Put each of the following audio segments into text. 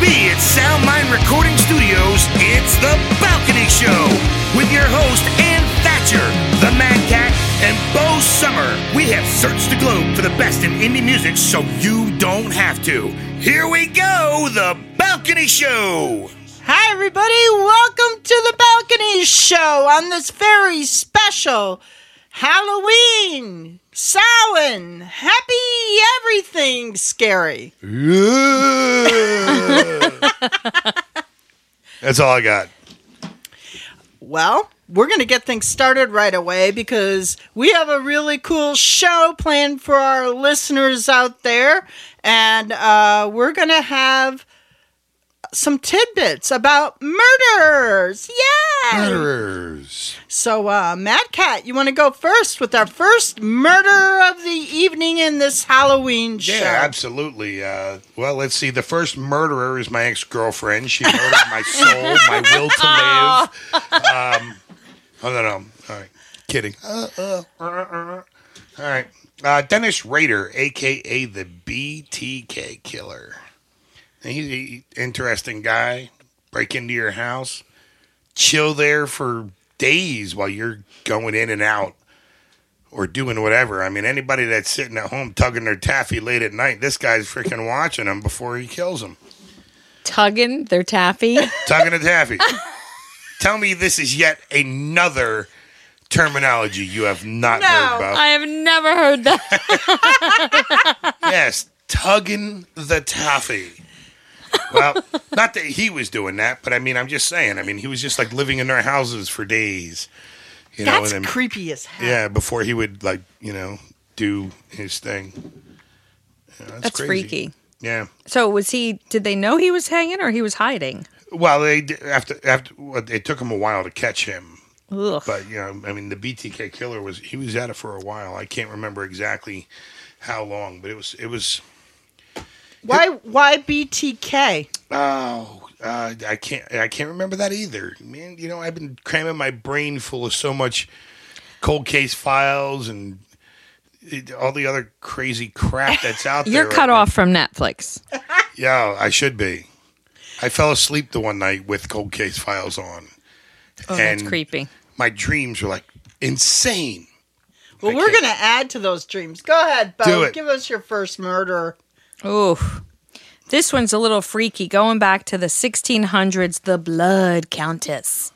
be at Soundmind Recording Studios, it's The Balcony Show with your host, Ann Thatcher, the Mad Cat, and Bo Sommer. We have searched the globe for the best in indie music so you don't have to. Here we go, The Balcony Show. Hi, everybody. Welcome to the Balcony Show on this very special Halloween, Samhain, happy everything scary. That's all I got. Well, we're going to get things started right away because we have a really cool show planned for our listeners out there. And uh, we're going to have some tidbits about murders. Yeah. Murderers. So, uh, Mad Cat, you want to go first with our first murder of the evening in this Halloween show? Yeah, absolutely. Uh, well, let's see. The first murderer is my ex girlfriend. She murdered my soul, my will to live. Um, oh, no, no. All right. Kidding. Uh, uh, uh, uh. All right. Uh, Dennis Rader, a.k.a. the BTK Killer. He's an interesting guy. Break into your house, chill there for days while you're going in and out or doing whatever. I mean, anybody that's sitting at home tugging their taffy late at night, this guy's freaking watching them before he kills them. Tugging their taffy. Tugging a taffy. Tell me this is yet another terminology you have not No, heard about. I have never heard that. yes, tugging the taffy. Well, not that he was doing that, but I mean, I'm just saying. I mean, he was just like living in their houses for days. You know, That's and then, creepy as hell. yeah, before he would like, you know, do his thing. Yeah, that's That's crazy. freaky. Yeah. So was he? Did they know he was hanging or he was hiding? Well, they d- after after well, it took him a while to catch him, Ugh. but you know, I mean, the BTK killer was he was at it for a while. I can't remember exactly how long, but it was it was. Why? Why BTK? Oh, uh, I can't. I can't remember that either. Man, you know, I've been cramming my brain full of so much cold case files and all the other crazy crap that's out there. You're right cut now. off from Netflix. Yeah, I should be. I fell asleep the one night with cold case files on. Oh, that's creepy. My dreams were like insane. Well, I we're going to add to those dreams. Go ahead, Bo. Do it. Give us your first murder. Oof. This one's a little freaky. Going back to the 1600s, the Blood Countess.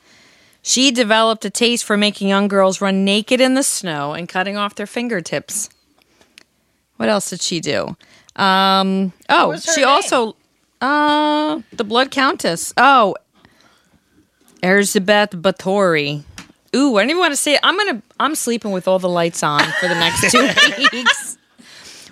She developed a taste for making young girls run naked in the snow and cutting off their fingertips. What else did she do? Um, oh, she name? also uh the Blood Countess. Oh, Elizabeth Bathory. Ooh, I don't even want to say it. I'm gonna I'm sleeping with all the lights on for the next two weeks.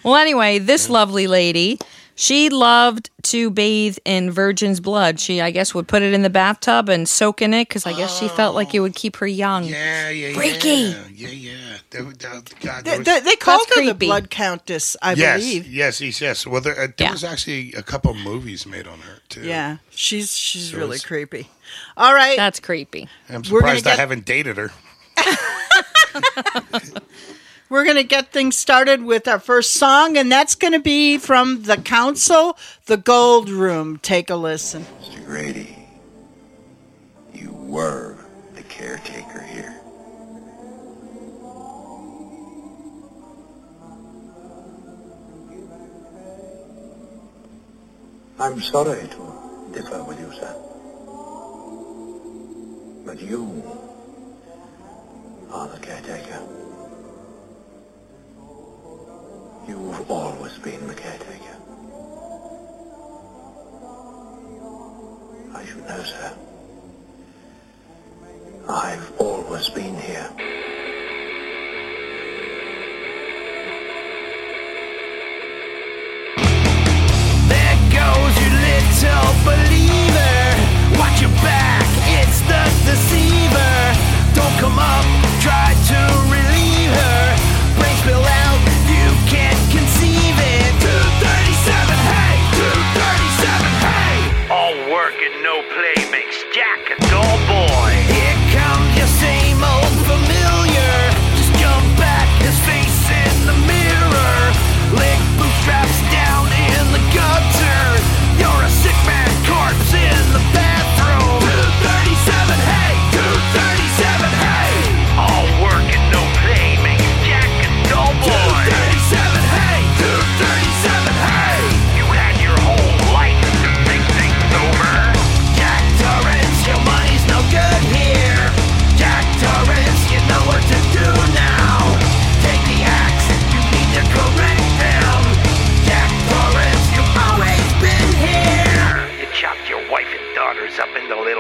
Well, anyway, this lovely lady, she loved to bathe in virgin's blood. She, I guess, would put it in the bathtub and soak in it because I guess she felt like it would keep her young. Yeah, yeah, Freaky. yeah, yeah, yeah. There, was- God, there They, was, they, they called her the creepy. Blood Countess, I yes, believe. yes, yes, yes. Well, there, uh, there Yeah. was actually a couple movies made on her too. Yeah, she's she's So really it's- creepy. All right, That's creepy. I'm We're gonna surprised I get- haven't dated her. we're going to get things started with our first song, and that's going to be from The Council, The Gold Room. Take a listen. Mr. Grady, you were the caretaker here. I'm sorry to differ with you, sir. But you are the caretaker. You've always been the caretaker. I should know, sir. I've always been here. There goes your little believer. Watch your back, it's the deceiver. Don't come up, try to relieve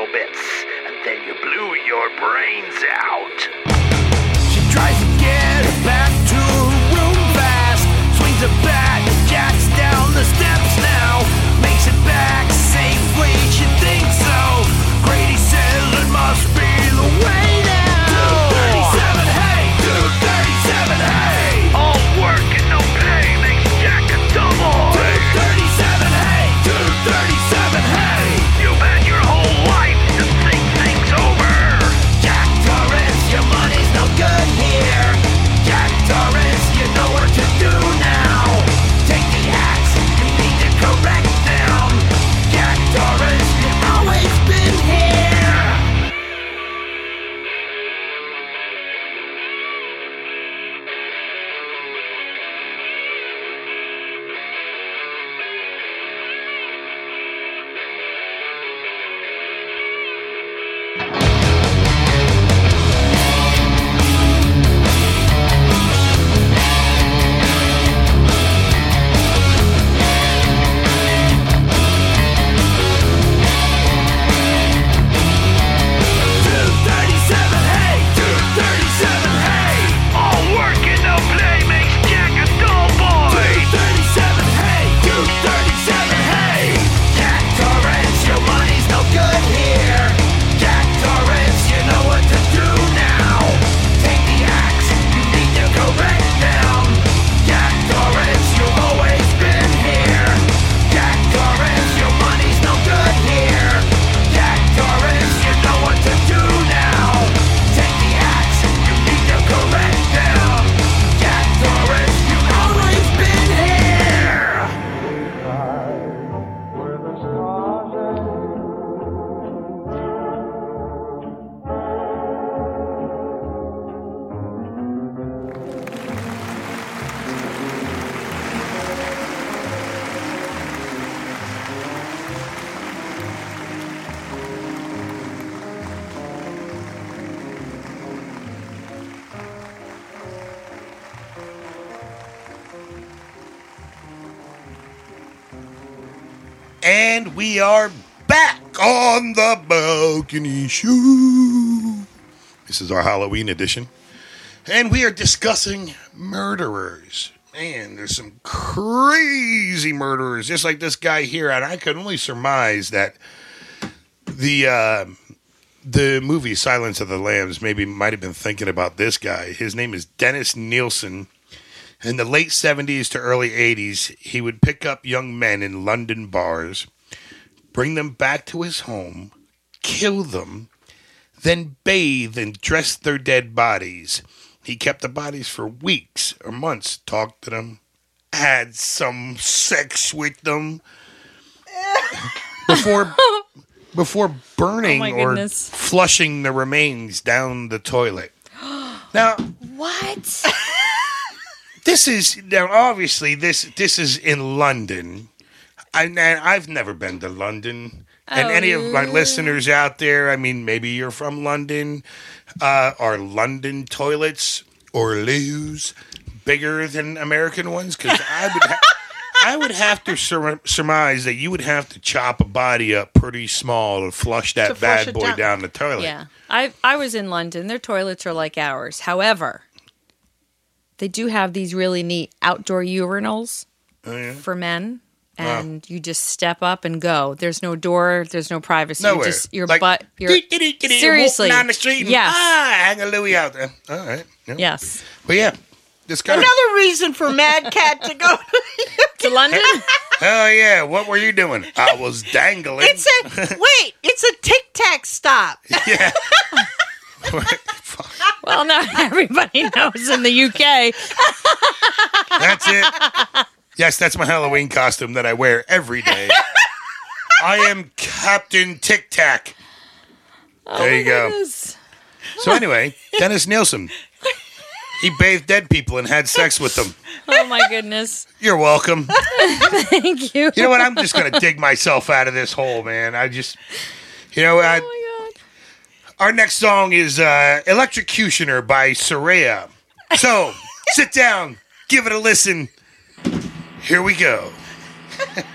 little bits, and then you blew your brains out. We are back on the balcony show. This is our Halloween edition. And we are discussing murderers. Man, there's some crazy murderers, just like this guy here. And I could only surmise that the uh, the movie Silence of the Lambs maybe might have been thinking about this guy. His name is Dennis Nilsen. In the late 70s to early 80s, he would pick up young men in London bars, bring them back to his home, kill them, then bathe and dress their dead bodies. He kept the bodies for weeks or months, talked to them, had some sex with them before before burning Oh or flushing the remains down the toilet. Now, What? this is now obviously this this is in London. I, and I've never been to London. And Oh, any of my listeners out there, I mean, maybe you're from London. Uh, are London toilets or loos bigger than American ones? Because I would, ha- I would have to sur- surmise that you would have to chop a body up pretty small to flush that To flush bad boy down. down. the toilet. Yeah. I I was in London. Their toilets are like ours. However, they do have these really neat outdoor urinals Oh, yeah? for men. And you just step up and go. There's no door. There's no privacy. You Nowhere. Just your Like, butt. Your dee-dee-dee-dee, Seriously. walking down the street. and, Yes. Ah, hang a Louis out there. All right. Yeah. yes. But yeah, this guy. Another reason for Mad Cat to go. To London. Oh yeah, what were you doing? I was dangling. it's a wait. It's a Tic Tac stop. yeah. well, now everybody knows in the UK. That's it. Yes, that's my Halloween costume that I wear every day. I am Captain Tic Tac. there you go. Goodness. So anyway, Dennis Nilsen. He bathed dead people and had sex with them. Oh my goodness. You're welcome. Thank you. You know what? I'm just gonna dig myself out of this hole, man. I just, you know, I, Oh my god. Our next song is uh, Electrocutioner by Soraya. So sit down, give it a listen. Here we go.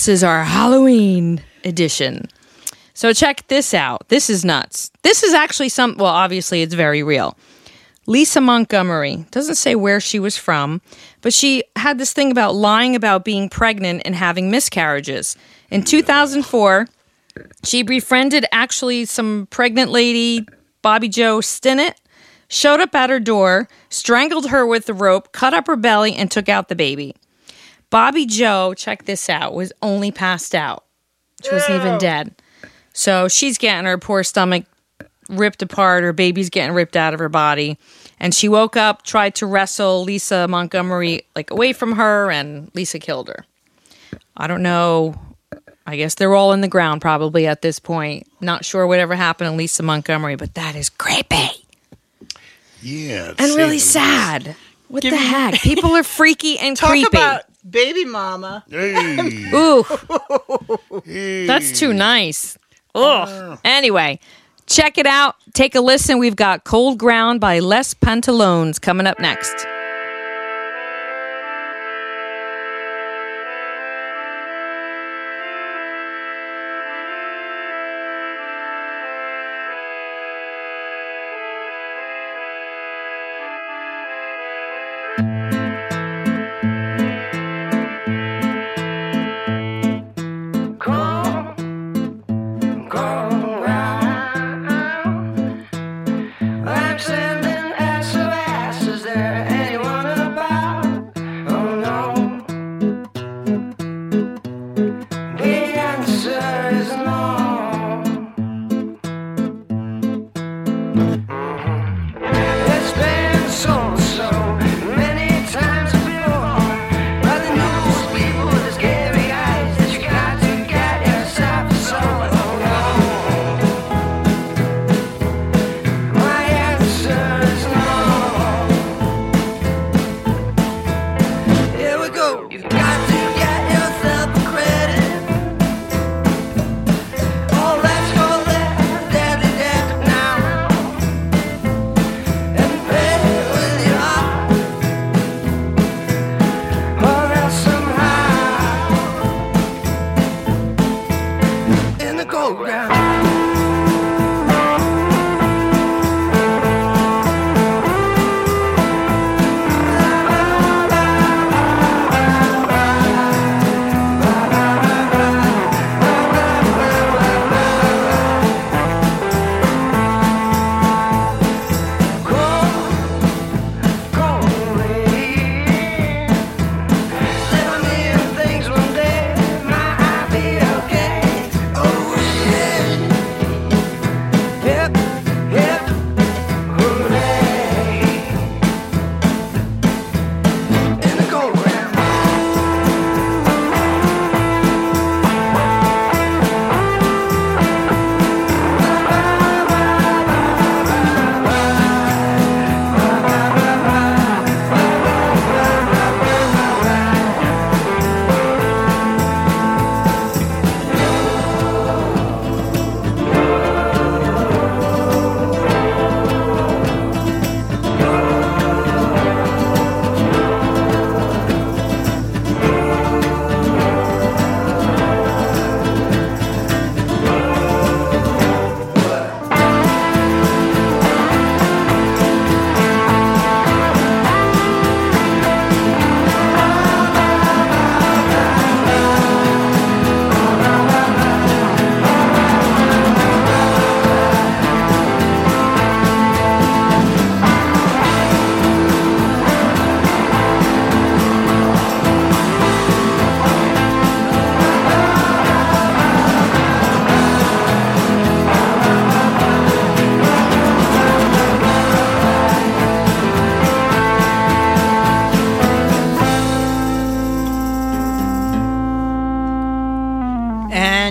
this is our Halloween edition. So check this out. This is nuts. This is actually some well, obviously it's very real. Lisa Montgomery doesn't say where she was from, but she had this thing about lying about being pregnant and having miscarriages. In 2004, she befriended actually some pregnant lady, Bobbie Jo Stinnett, showed up at her door, strangled her with the rope, cut up her belly, and took out the baby. Bobbie Jo, check this out, was only passed out. She wasn't even dead. So she's getting her poor stomach ripped apart. Her baby's getting ripped out of her body. And she woke up, tried to wrestle Lisa Montgomery like away from her, and Lisa killed her. I don't know. I guess they're all in the ground probably at this point. Not sure whatever happened to Lisa Montgomery, but that is creepy Yeah. and really sad. What Give the me- heck? People are freaky and Talk creepy. about baby mama. Hey, Ooh, hey. that's too nice. Ugh. Uh. Anyway, check it out. Take a listen. We've got Cold Ground by Les Pantalones coming up next.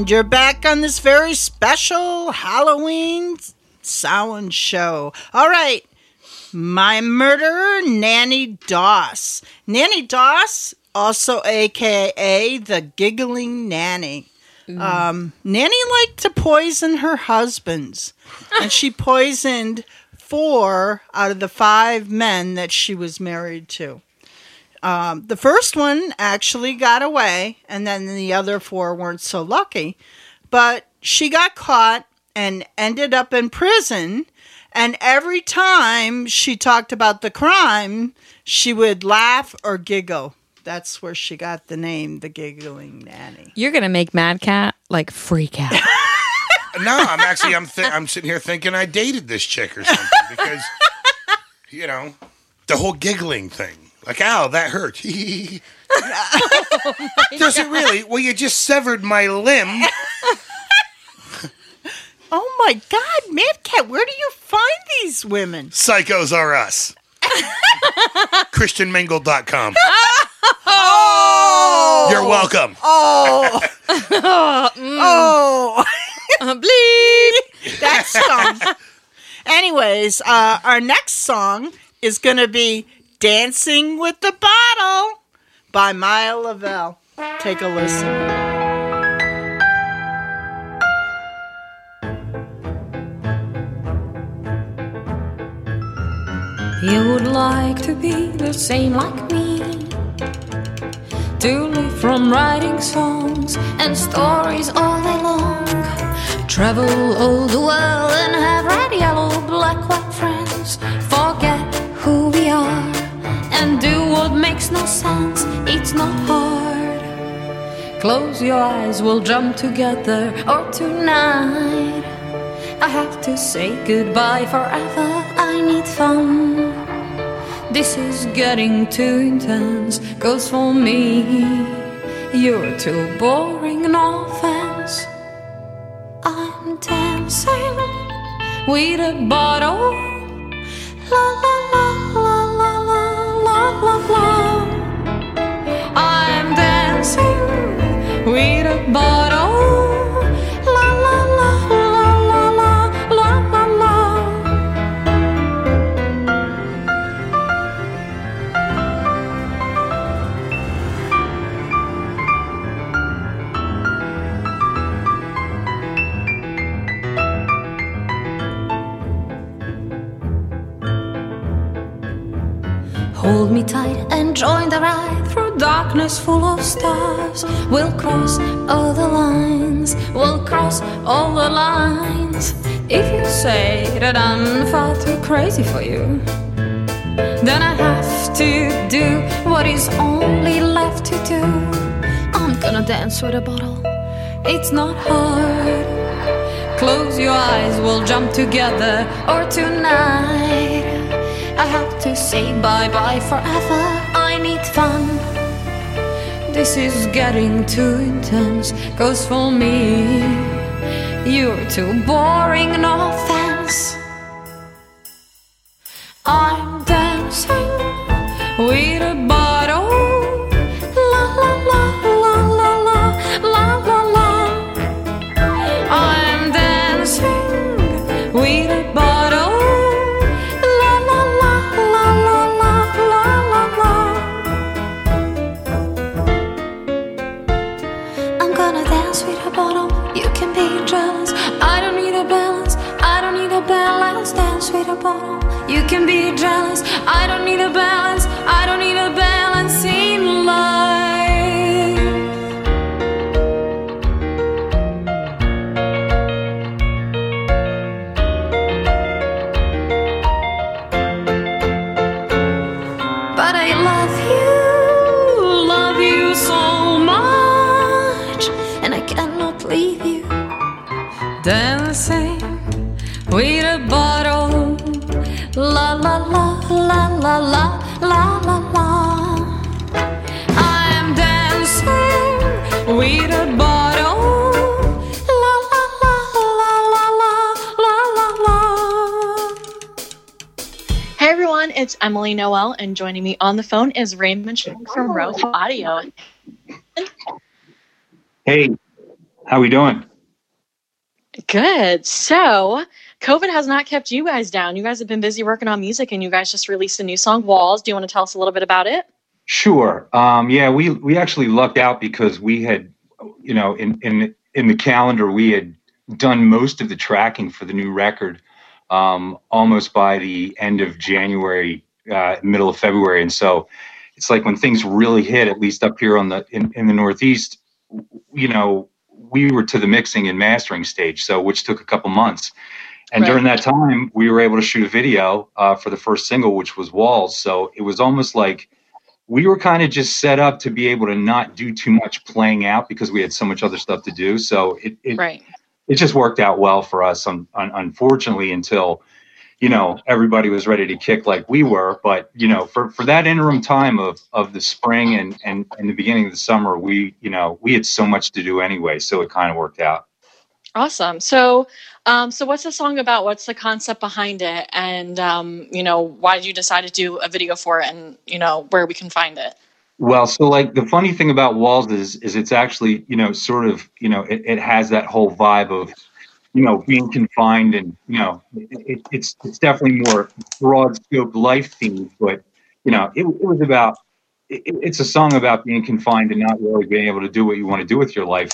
And you're back on this very special Halloween sound show. All right. My murderer, Nanny Doss. Nanny Doss, also AKA the Giggling Nanny. Um, Nanny liked to poison her husbands, and she poisoned four out of the five men that she was married to. Um, the first one actually got away, and then the other four weren't so lucky. But she got caught and ended up in prison. And every time she talked about the crime, she would laugh or giggle. That's where she got the name, the giggling nanny. You're gonna make Mad Cat like freak out. No, I'm actually I'm th- I'm sitting here thinking I dated this chick or something because you know the whole giggling thing. Like, ow, that hurt. Does it really? Well, you just severed my limb. Oh my God, Mad Cat, where do you find these women? Psychos are us. ChristianMingle.com. Oh, You're welcome. oh, oh. Uh, bleep. That song. Anyways, uh, our next song is going to be Dancing with the Bottle by Maya Lavelle. Take a listen. You would like to be the same like me. To live from writing songs and stories all day long. Travel all the world and have red, yellow, black, white friends. And do what makes no sense. It's not hard. Close your eyes, we'll jump together or tonight. I have to say goodbye forever. I need fun. This is getting too intense. Goes for me. You're too boring, no offense. I'm dancing with a bottle. La la join the ride through darkness full of stars. We'll cross all the lines, we'll cross all the lines. If you say that I'm far too crazy for you, then I have to do what is only left to do. I'm gonna dance with a bottle, it's not hard. Close your eyes, we'll jump together, or tonight. I have to say bye bye forever. Need fun. This is getting too intense. Goes for me. You're too boring, no offense. Emily and joining me on the phone is Raymond Schick from Rofo Audio. Hey, how are we doing? Good. So, COVID has not kept you guys down. You guys have been busy working on music, and you guys just released a new song, Walls. Do you want to tell us a little bit about it? Sure. Um, yeah, we we actually lucked out because we had, you know, in in in the calendar we had done most of the tracking for the new record um, almost by the end of January, uh, middle of February, and so it's like when things really hit, at least up here on the in, in the Northeast, you know, we were to the mixing and mastering stage, so which took a couple months. And Right. during that time, we were able to shoot a video uh, for the first single, which was Walls. So it was almost like we were kind of just set up to be able to not do too much playing out because we had so much other stuff to do. So it it, Right. it just worked out well for us. Un, un, unfortunately, until you know everybody was ready to kick like we were. But you know, for for that interim time of of the spring and and and the beginning of the summer, we you know we had so much to do anyway, so it kind of worked out. Awesome. So, um, so what's the song about? What's the concept behind it? And um, you know, why did you decide to do a video for it? And you know, where we can find it? Well, so like the funny thing about Walls is is it's actually you know sort of you know it, it has that whole vibe of you know being confined and you know it, it, it's it's definitely more broad scope life themed, but you know it, it was about it, it's a song about being confined and not really being able to do what you want to do with your life.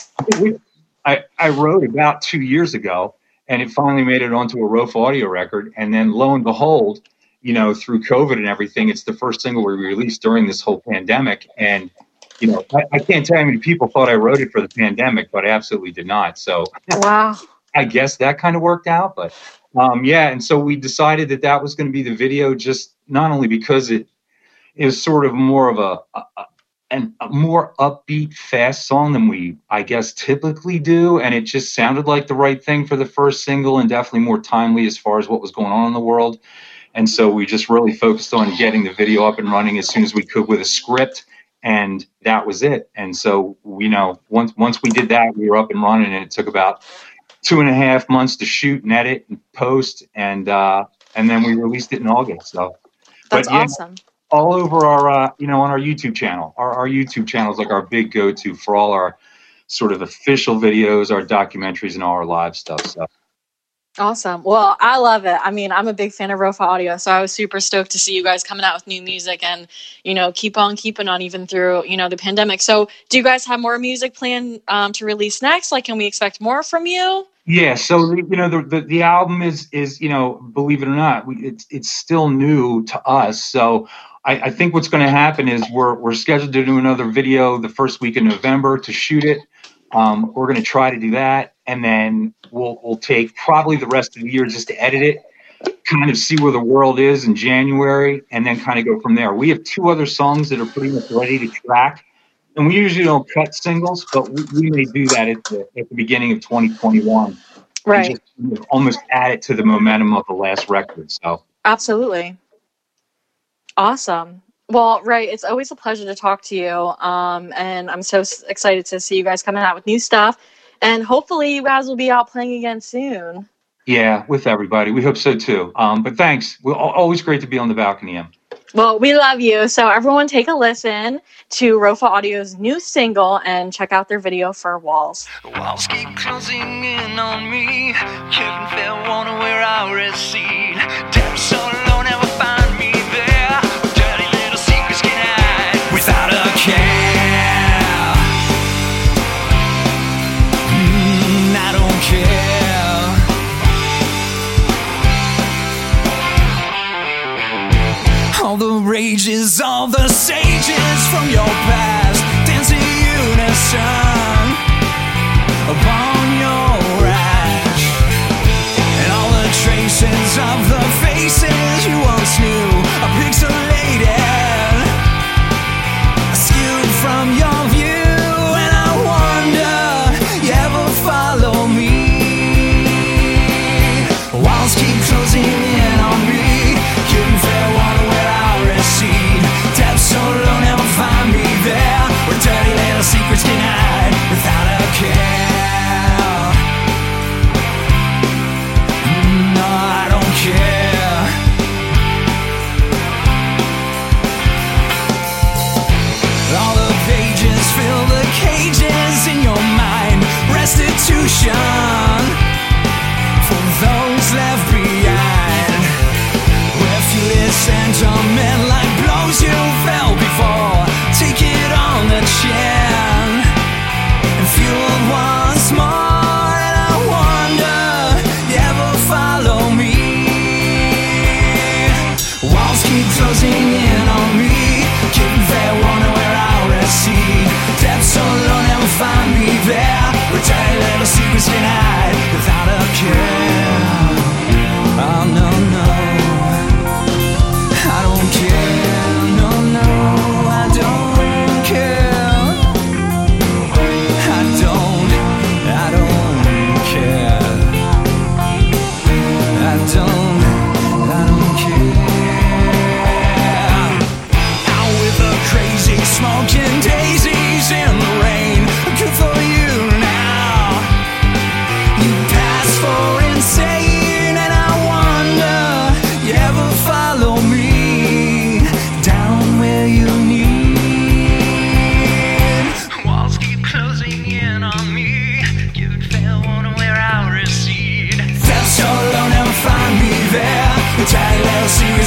I I wrote about two years ago, and it finally made it onto a Rofo audio record, and then lo and behold, you know, through COVID and everything, it's the first single we released during this whole pandemic. And, you know, I, I can't tell how many people thought I wrote it for the pandemic, but I absolutely did not. So Wow. I guess that kind of worked out. But um, yeah, and so we decided that that was going to be the video, just not only because it is sort of more of a, a, a more upbeat, fast song than we, I guess, typically do, and it just sounded like the right thing for the first single, and definitely more timely as far as what was going on in the world. And so we just really focused on getting the video up and running as soon as we could with a script, and that was it. And so you know, once once we did that, we were up and running, and it took about two and a half months to shoot and edit and post, and uh, and then we released it in August. So That's But, yeah. awesome. all over our uh, you know on our YouTube channel. Our, our YouTube channel is like our big go to for all our sort of official videos, our documentaries, and all our live stuff. So Awesome. Well, I love it. I mean, I'm a big fan of Rofo Audio, so I was super stoked to see you guys coming out with new music and, you know, keep on keeping on even through, you know, the pandemic. So, do you guys have more music planned um, to release next? Like, can we expect more from you? Yeah, so you know the, the the album is is you know believe it or not, we, it's it's still new to us. So I, I think what's going to happen is we're we're scheduled to do another video the first week in November to shoot it. Um, we're going to try to do that, and then we'll we'll take probably the rest of the year just to edit it, kind of see where the world is in January, and then kind of go from there. We have two other songs that are pretty much ready to track, and we usually don't cut singles, but we, we may do that at the at the beginning of 2021 Right. just kind of almost add it to the momentum of the last record. So Absolutely. Awesome. Well, right. It's always a pleasure to talk to you. Um, and I'm so excited to see you guys coming out with new stuff. And hopefully, you guys will be out playing again soon. yeah, with everybody, we hope so too. Um, but thanks. We're always great to be on the balcony. Em. Well, we love you. So, everyone, take a listen to Rofo Audio's new single and check out their video for Walls. Walls keep closing in on me. Heaven fell, receipt. Damn, so All the rages all the sages from your past. Dance in unison upon your rash, and all the traces of the faces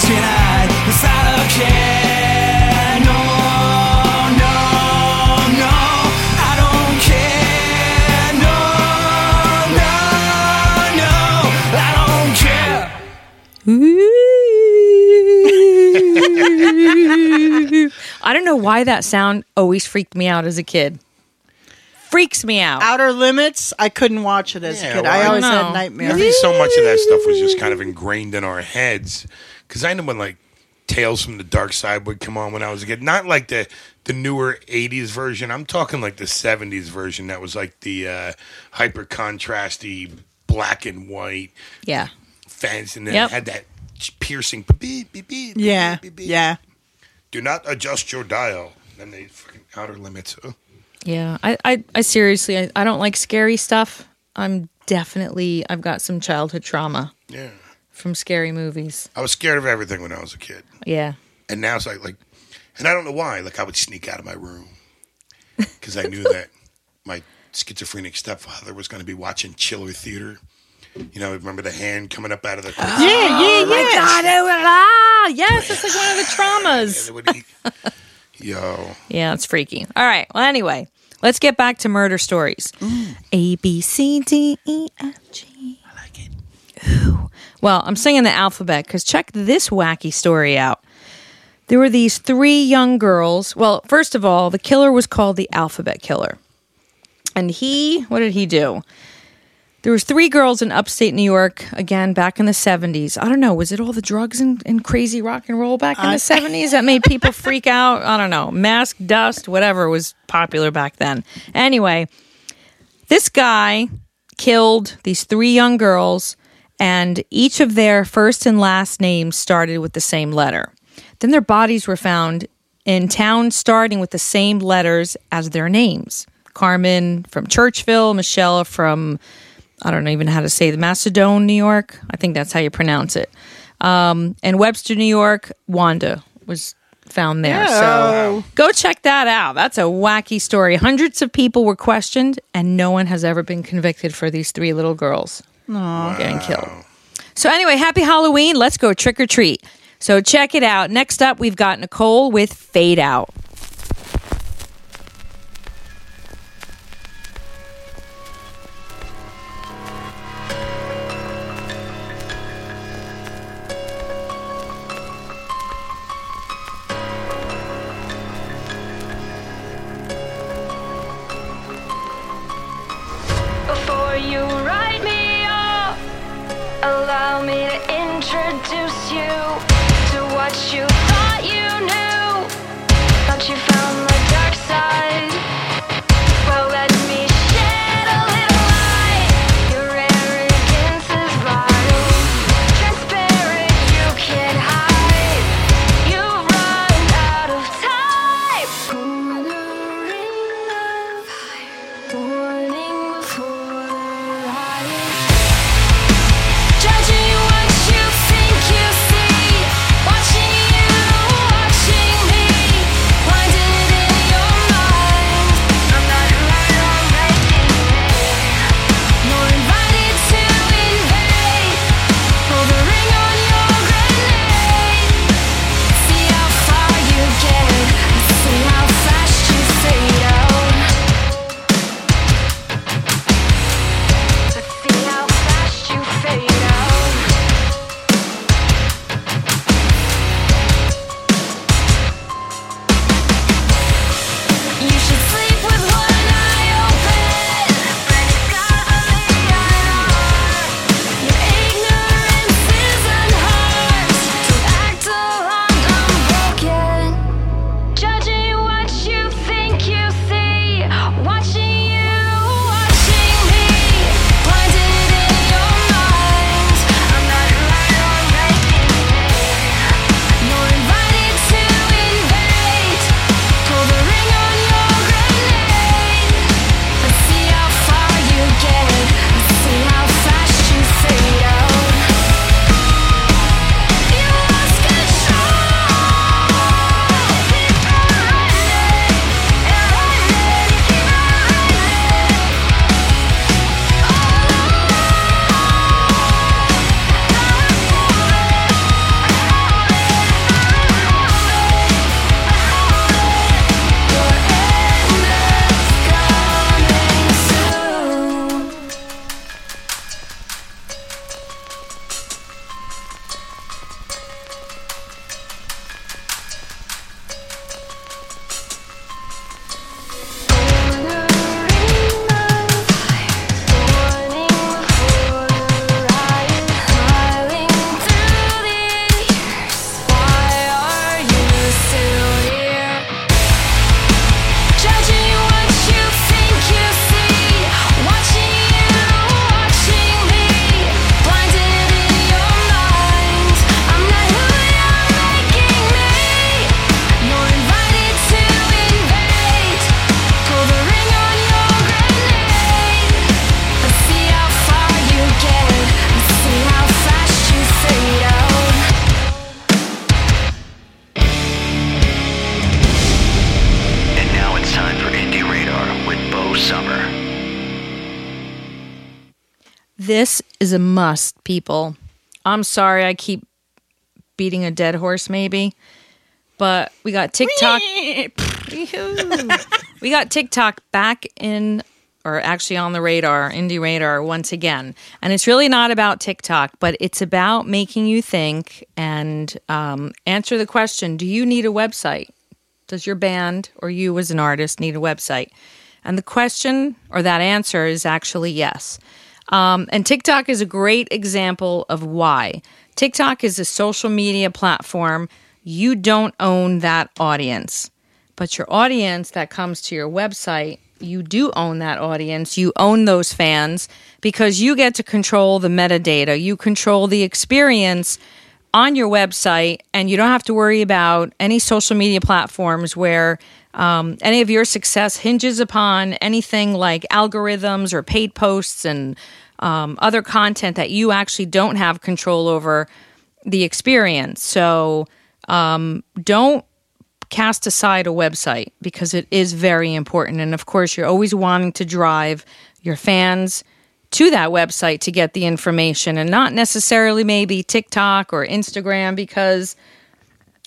tell secrets behind inside. No, no, no, I don't care. No, no, no, I don't care. I don't know why that sound always freaked me out as a kid. Freaks me out. Outer Limits, I couldn't watch it as Yeah, a kid. well, I I always know. had I nightmares. think so much of that stuff was just kind of ingrained in our heads. Because I know when like Tales from the Dark Side would come on when I was a kid. Not like the the newer '80s version. I'm talking like the '70s version. That was like the uh, hyper contrasty black and white yeah. fans, and then Yep. had that piercing. beep, beep, beep, Yeah, yeah. Do not adjust your dial. Then they fucking outer limits. Oh. Yeah. I, I, I seriously, I, I don't like scary stuff. I'm definitely, I've got some childhood trauma Yeah. From scary movies. I was scared of everything when I was a kid. Yeah. And now it's like, like, and I don't know why. Like, I would sneak out of my room because I knew that my schizophrenic stepfather was going to be watching Chiller Theater. You know, remember the hand coming up out of the Yeah, yeah, yeah. God, oh, ah, yes, it's like one of the traumas. And it would eat- Yo, Yeah, it's freaky. All right. Well, anyway, let's get back to murder stories. A B C D E F G. I like it. Ooh. Well, I'm singing the alphabet because check this wacky story out. There were these three young girls. Well, first of all, the killer was called the Alphabet Killer, and he, what did he do? There was three girls in upstate New York again back in the 70s. I don't know, was it all the drugs and, and crazy rock and roll back in the 70s that made people freak out? I don't know. Mask, dust, whatever was popular back then. Anyway, this guy killed these three young girls and each of their first and last names started with the same letter. Then their bodies were found in towns starting with the same letters as their names. Carmen from Churchville, Michelle from I don't even know even how to say the Macedon, New York. I think that's how you pronounce it. Um, and Webster, New York, Wanda was found there. So go check that out. That's a wacky story. Hundreds of people were questioned, and no one has ever been convicted for these three little girls getting killed. So anyway, happy Halloween. Let's go trick or treat. So check it out. Next up, we've got Nicole with Fade Out. Introduce you to what you is a must, people. I'm sorry I keep beating a dead horse, maybe, but we got TikTok. we got TikTok back in, or actually on the radar, indie radar once again. And it's really not about TikTok, but it's about making you think and um, answer the question Do you need a website? Does your band or you as an artist need a website? And the question or that answer is actually yes. Um, and TikTok is a great example of why. TikTok is a social media platform. You don't own that audience, but your audience that comes to your website, you do own that audience. You own those fans because you get to control the metadata, you control the experience on your website, and you don't have to worry about any social media platforms where um, any of your success hinges upon anything like algorithms or paid posts and um, other content that you actually don't have control over the experience. So um, don't cast aside a website because it is very important. And of course, you're always wanting to drive your fans to that website to get the information and not necessarily maybe TikTok or Instagram because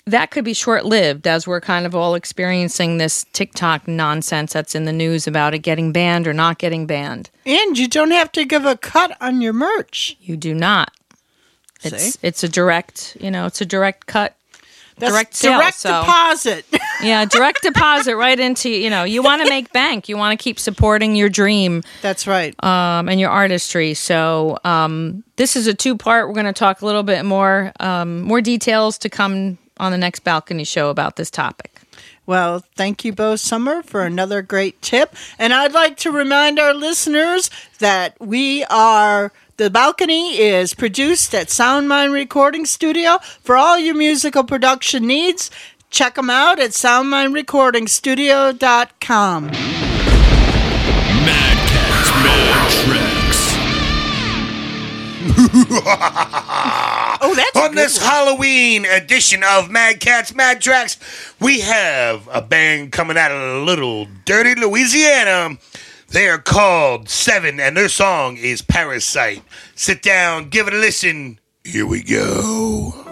that could be short lived as we're kind of all experiencing this TikTok nonsense that's in the news about it getting banned or not getting banned. And you don't have to give a cut on your merch. You do not. It's See? it's a direct, you know, it's a direct cut, That's direct sale. direct so deposit. yeah, direct deposit right into you know. You want to make bank. You want to keep supporting your dream That's right. um, and your artistry. So um, this is a two part. We're going to talk a little bit more, um, more details to come on the next balcony show about this topic. Well, thank you, Bo Sommer, for another great tip. And I'd like to remind our listeners that we are. The Balcony is produced at Soundmind Recording Studio. For all your musical production needs, check them out at soundmindrecordingstudio.com. Mad Cats, Mad Tracks. Oh, that's On this one. Halloween edition of Mad Cats, Mad Tracks, we have a band coming out of little dirty Louisiana. They are called SevVven, and their song is Parasite. Sit down, give it a listen. Here we go.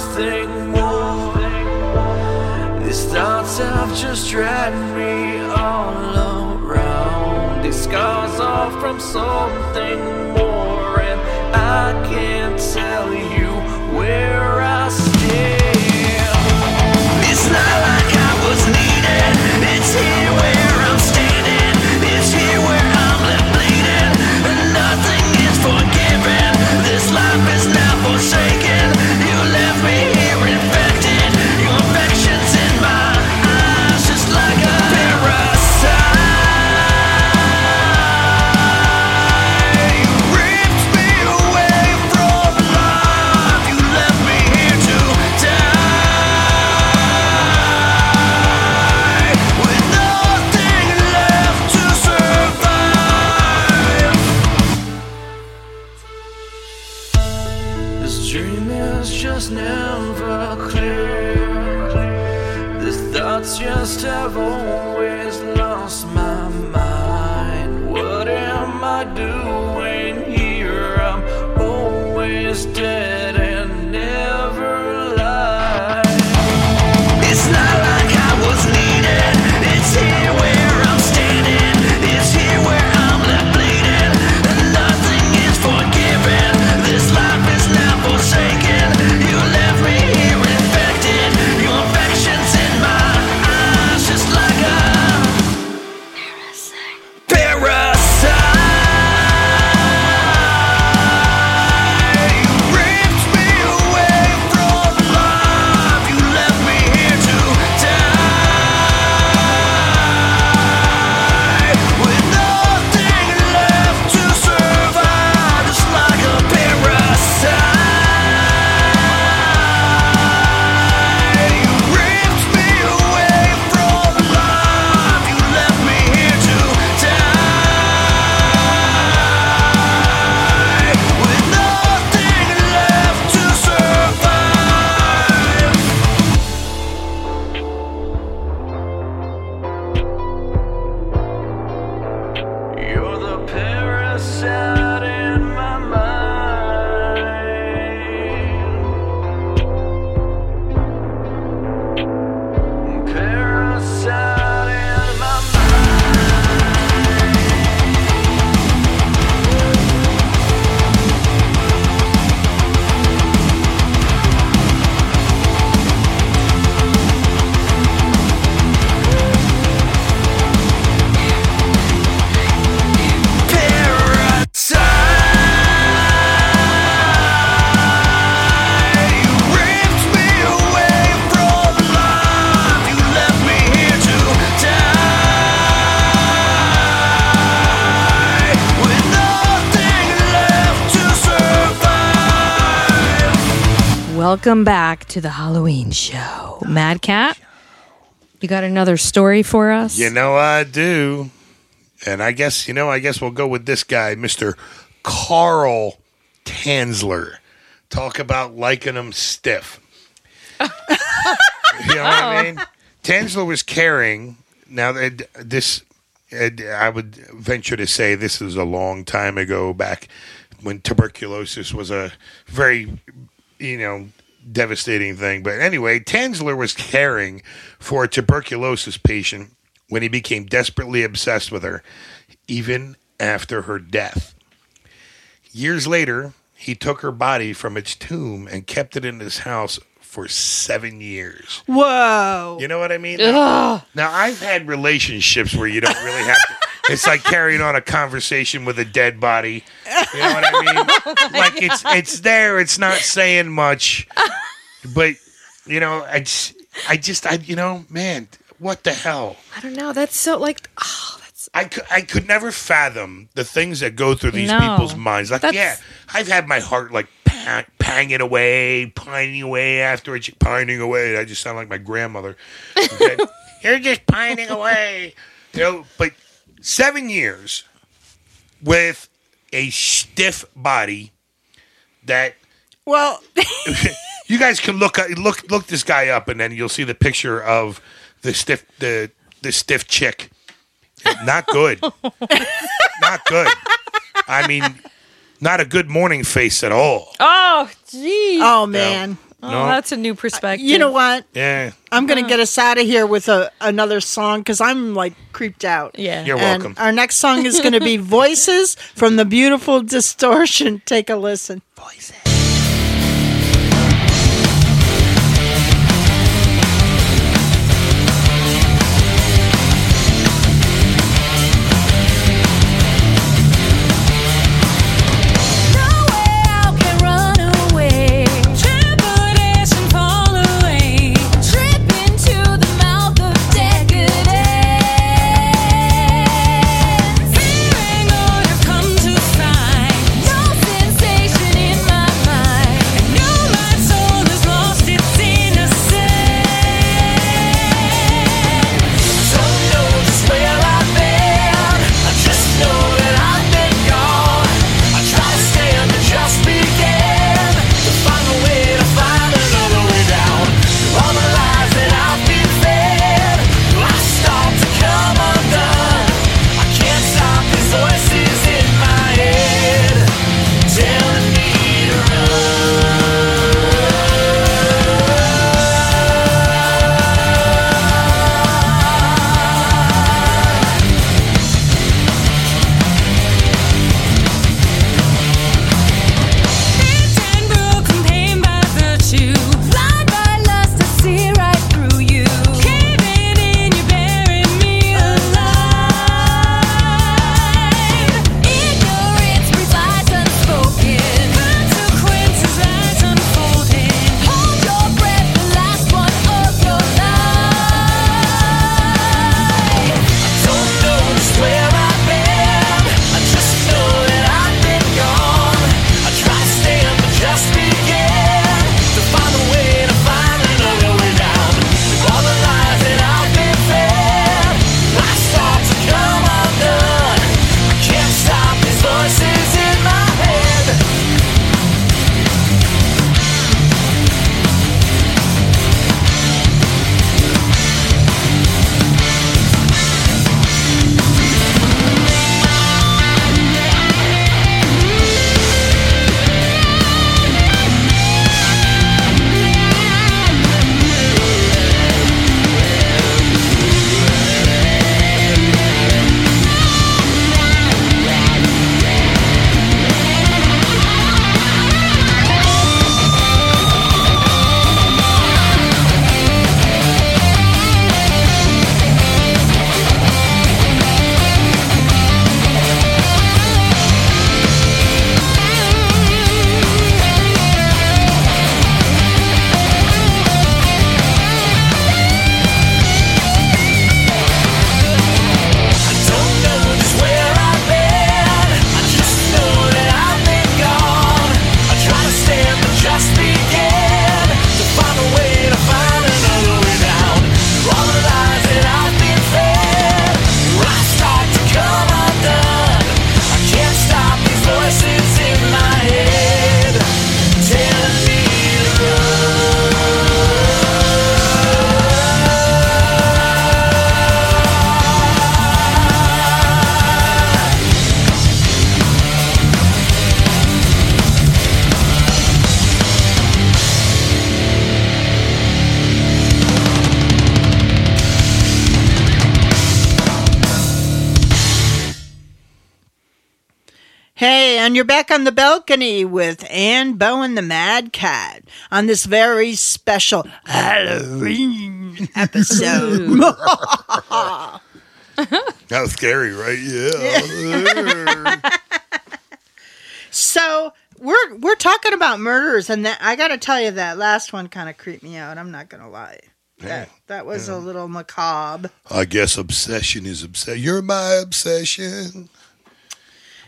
Nothing more. These thoughts have just dragged me all around. These scars are from something more, and I can't tell you where Welcome back to the Halloween show. Mad Cat, you got another story for us? You know I do. And I guess, you know, I guess we'll go with this guy, Mr. Carl Tanzler. Talk about liking him stiff. you know what I oh. mean? Tanzler was carrying. Now, that this, I would venture to say this is a long time ago, back when tuberculosis was a very, you know, devastating thing. But anyway, Tanzler was caring for a tuberculosis patient when he became desperately obsessed with her, even after her death. Years later, he took her body from its tomb and kept it in his house for seven years. Whoa. You know what I mean? Now, now, I've had relationships where you don't really have to. It's like carrying on a conversation with a dead body. You know what I mean? Like it's it's there. It's not saying much, but you know, I just, I just, I you know, man, what the hell? I don't know. That's so like, oh, that's I could, I could never fathom the things that go through these No. people's minds. Like, That's- yeah, I've had my heart like pa- panging away, pining away after it, pining away. I just sound like my grandmother. Okay? You're just pining away, you know. But seven years with a stiff body that Well, you guys can look look look this guy up, and then you'll see the picture of the stiff the the stiff chick. Not good. not good. I mean, not a good morning face at all. oh, geez. oh man. Oh, No. that's a new perspective. You know what? Yeah, I'm gonna uh. get us out of here with a another song because I'm like creeped out. Yeah. you're And welcome. our next song is going to be Voices from the Beautiful Distortion. Take a listen. Fearing balcony with Ann Bowen the Mad Cat on this very special Halloween episode. That was scary, right? Yeah. so we're we're talking about murders, and that, I got to tell you that last one kind of creeped me out. I'm not gonna lie. That that was a little macabre. I guess obsession is obsession. You're my obsession.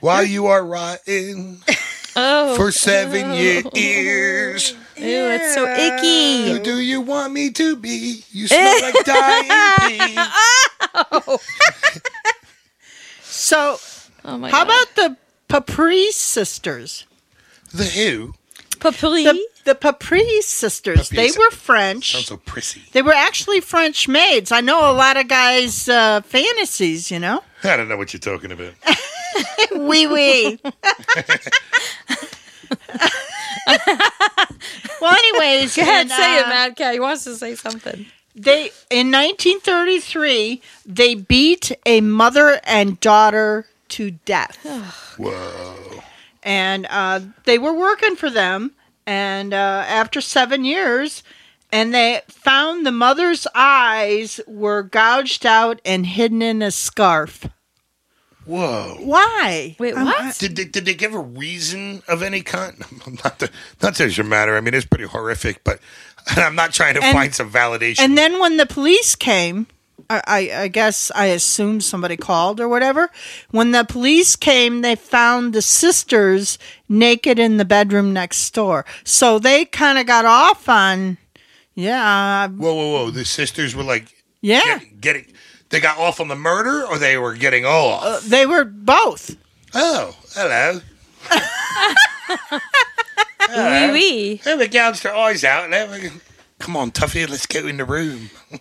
While you are rotting Oh, for seven years, ew, it's so who icky. do you want me to be? You smell like dying pee. So Oh my how god. about the Paprese sisters? The who? Papri? The, the Paprese sisters. They Paprese. were French. Sounds so prissy. They were actually French maids. I know a lot of guys' uh, fantasies, you know? I don't know what you're talking about. Wee wee. well, anyways, Go ahead, in, say it, uh, Mad Cat. He wants to say something. They in 1933 they beat a mother and daughter to death, Whoa. and uh, they were working for them. And uh, after seven years, and they found the mother's eyes were gouged out and hidden in a scarf. Whoa. Why? Wait, Um, what? Did they, did they give a reason of any kind? Not that, not that it should matter. I mean, it's pretty horrific, but I'm not trying to And- find some validation. And then when the police came, I, I, I guess I assume somebody called or whatever. When the police came, they found the sisters naked in the bedroom next door. So they kind of got off on, yeah, whoa, whoa, whoa! The sisters were like yeah. getting, getting. They got off on the murder, or they were getting off. Uh, they were both. oh, hello. Wee wee. They were gouged their eyes out. and they were- Come on, Tuffy, let's go in the room.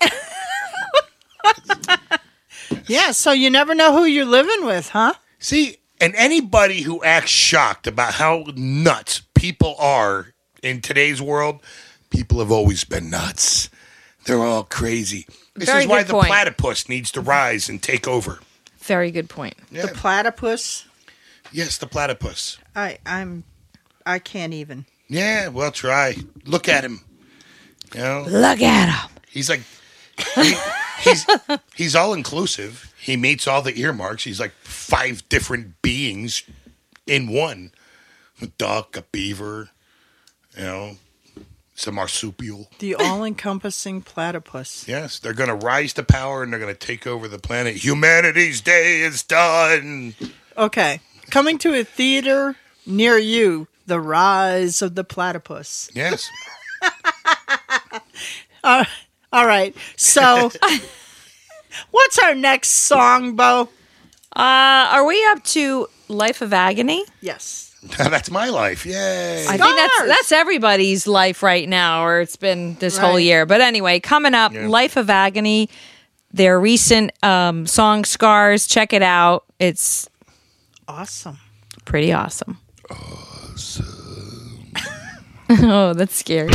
Yeah, so you never know who you're living with, huh? See, and anybody who acts shocked about how nuts people are in today's world, people have always been nuts. They're all crazy. This Very is why the point. platypus needs to rise and take over. Very good point. Yeah. The platypus. yes, the platypus. I, I'm, I can't even. Yeah, well, try. Look at him. You know, Look at him. he's like, he- he's he's all inclusive. He meets all the earmarks. He's like five different beings in one: a duck, a beaver, you know, it's a marsupial. The all-encompassing platypus. Yes, they're going to rise to power and they're going to take over the planet. Humanity's day is done. Okay, coming to a theater near you. The rise of the platypus. Yes. Uh, all right. So, what's our next song, Bo? Uh, are we up to Life of Agony? Yes. That's my life. Yay. I think that's that's everybody's life right now, or it's been this whole year. But anyway, coming up, Yeah. Life of Agony, their recent um, song "Scars." Check it out; it's Awesome. pretty awesome. oh, that's scary.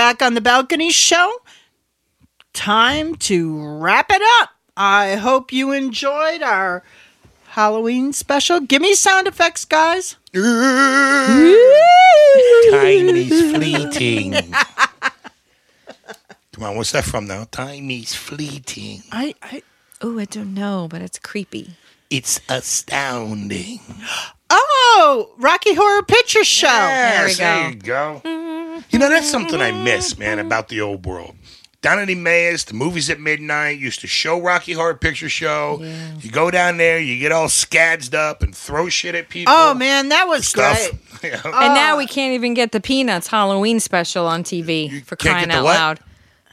Back on the balcony show. Time to wrap it up. I hope you enjoyed our Halloween special. Give me sound effects, guys. Tiny's fleeting. Come on, what's that from now? Tiny's fleeting. I, I Oh, I don't know, but it's creepy. It's astounding. Oh, Rocky Horror Picture Show. Yes, we there you go. You know, that's something I miss, man, about the old world. Down at Emmaus, the movies at midnight used to show Rocky Horror Picture Show. You go down there, you get all scadsed up and throw shit at people. Oh man, that was stuff. great. You oh. know? And now we can't even get the Peanuts Halloween special on TV for can't crying get the out what? loud.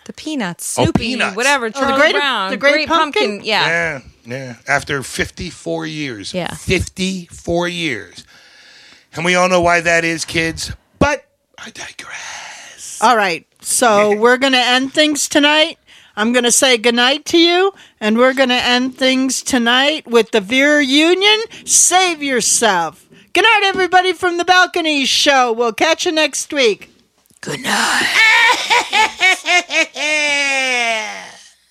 The Peanuts, Oh, Snoopy, Peanuts. whatever, oh, the Charlie Great- Brown, the Great Pumpkin? Yeah. Yeah, yeah. After 54 years. Yeah. 54 years. And we all know why that is, kids. But I digress. All right. So we're going to end things tonight. I'm going to say goodnight to you, and we're going to end things tonight with the Veer Union. Save yourself. Good night, everybody from the Balcony Show. We'll catch you next week. Good night.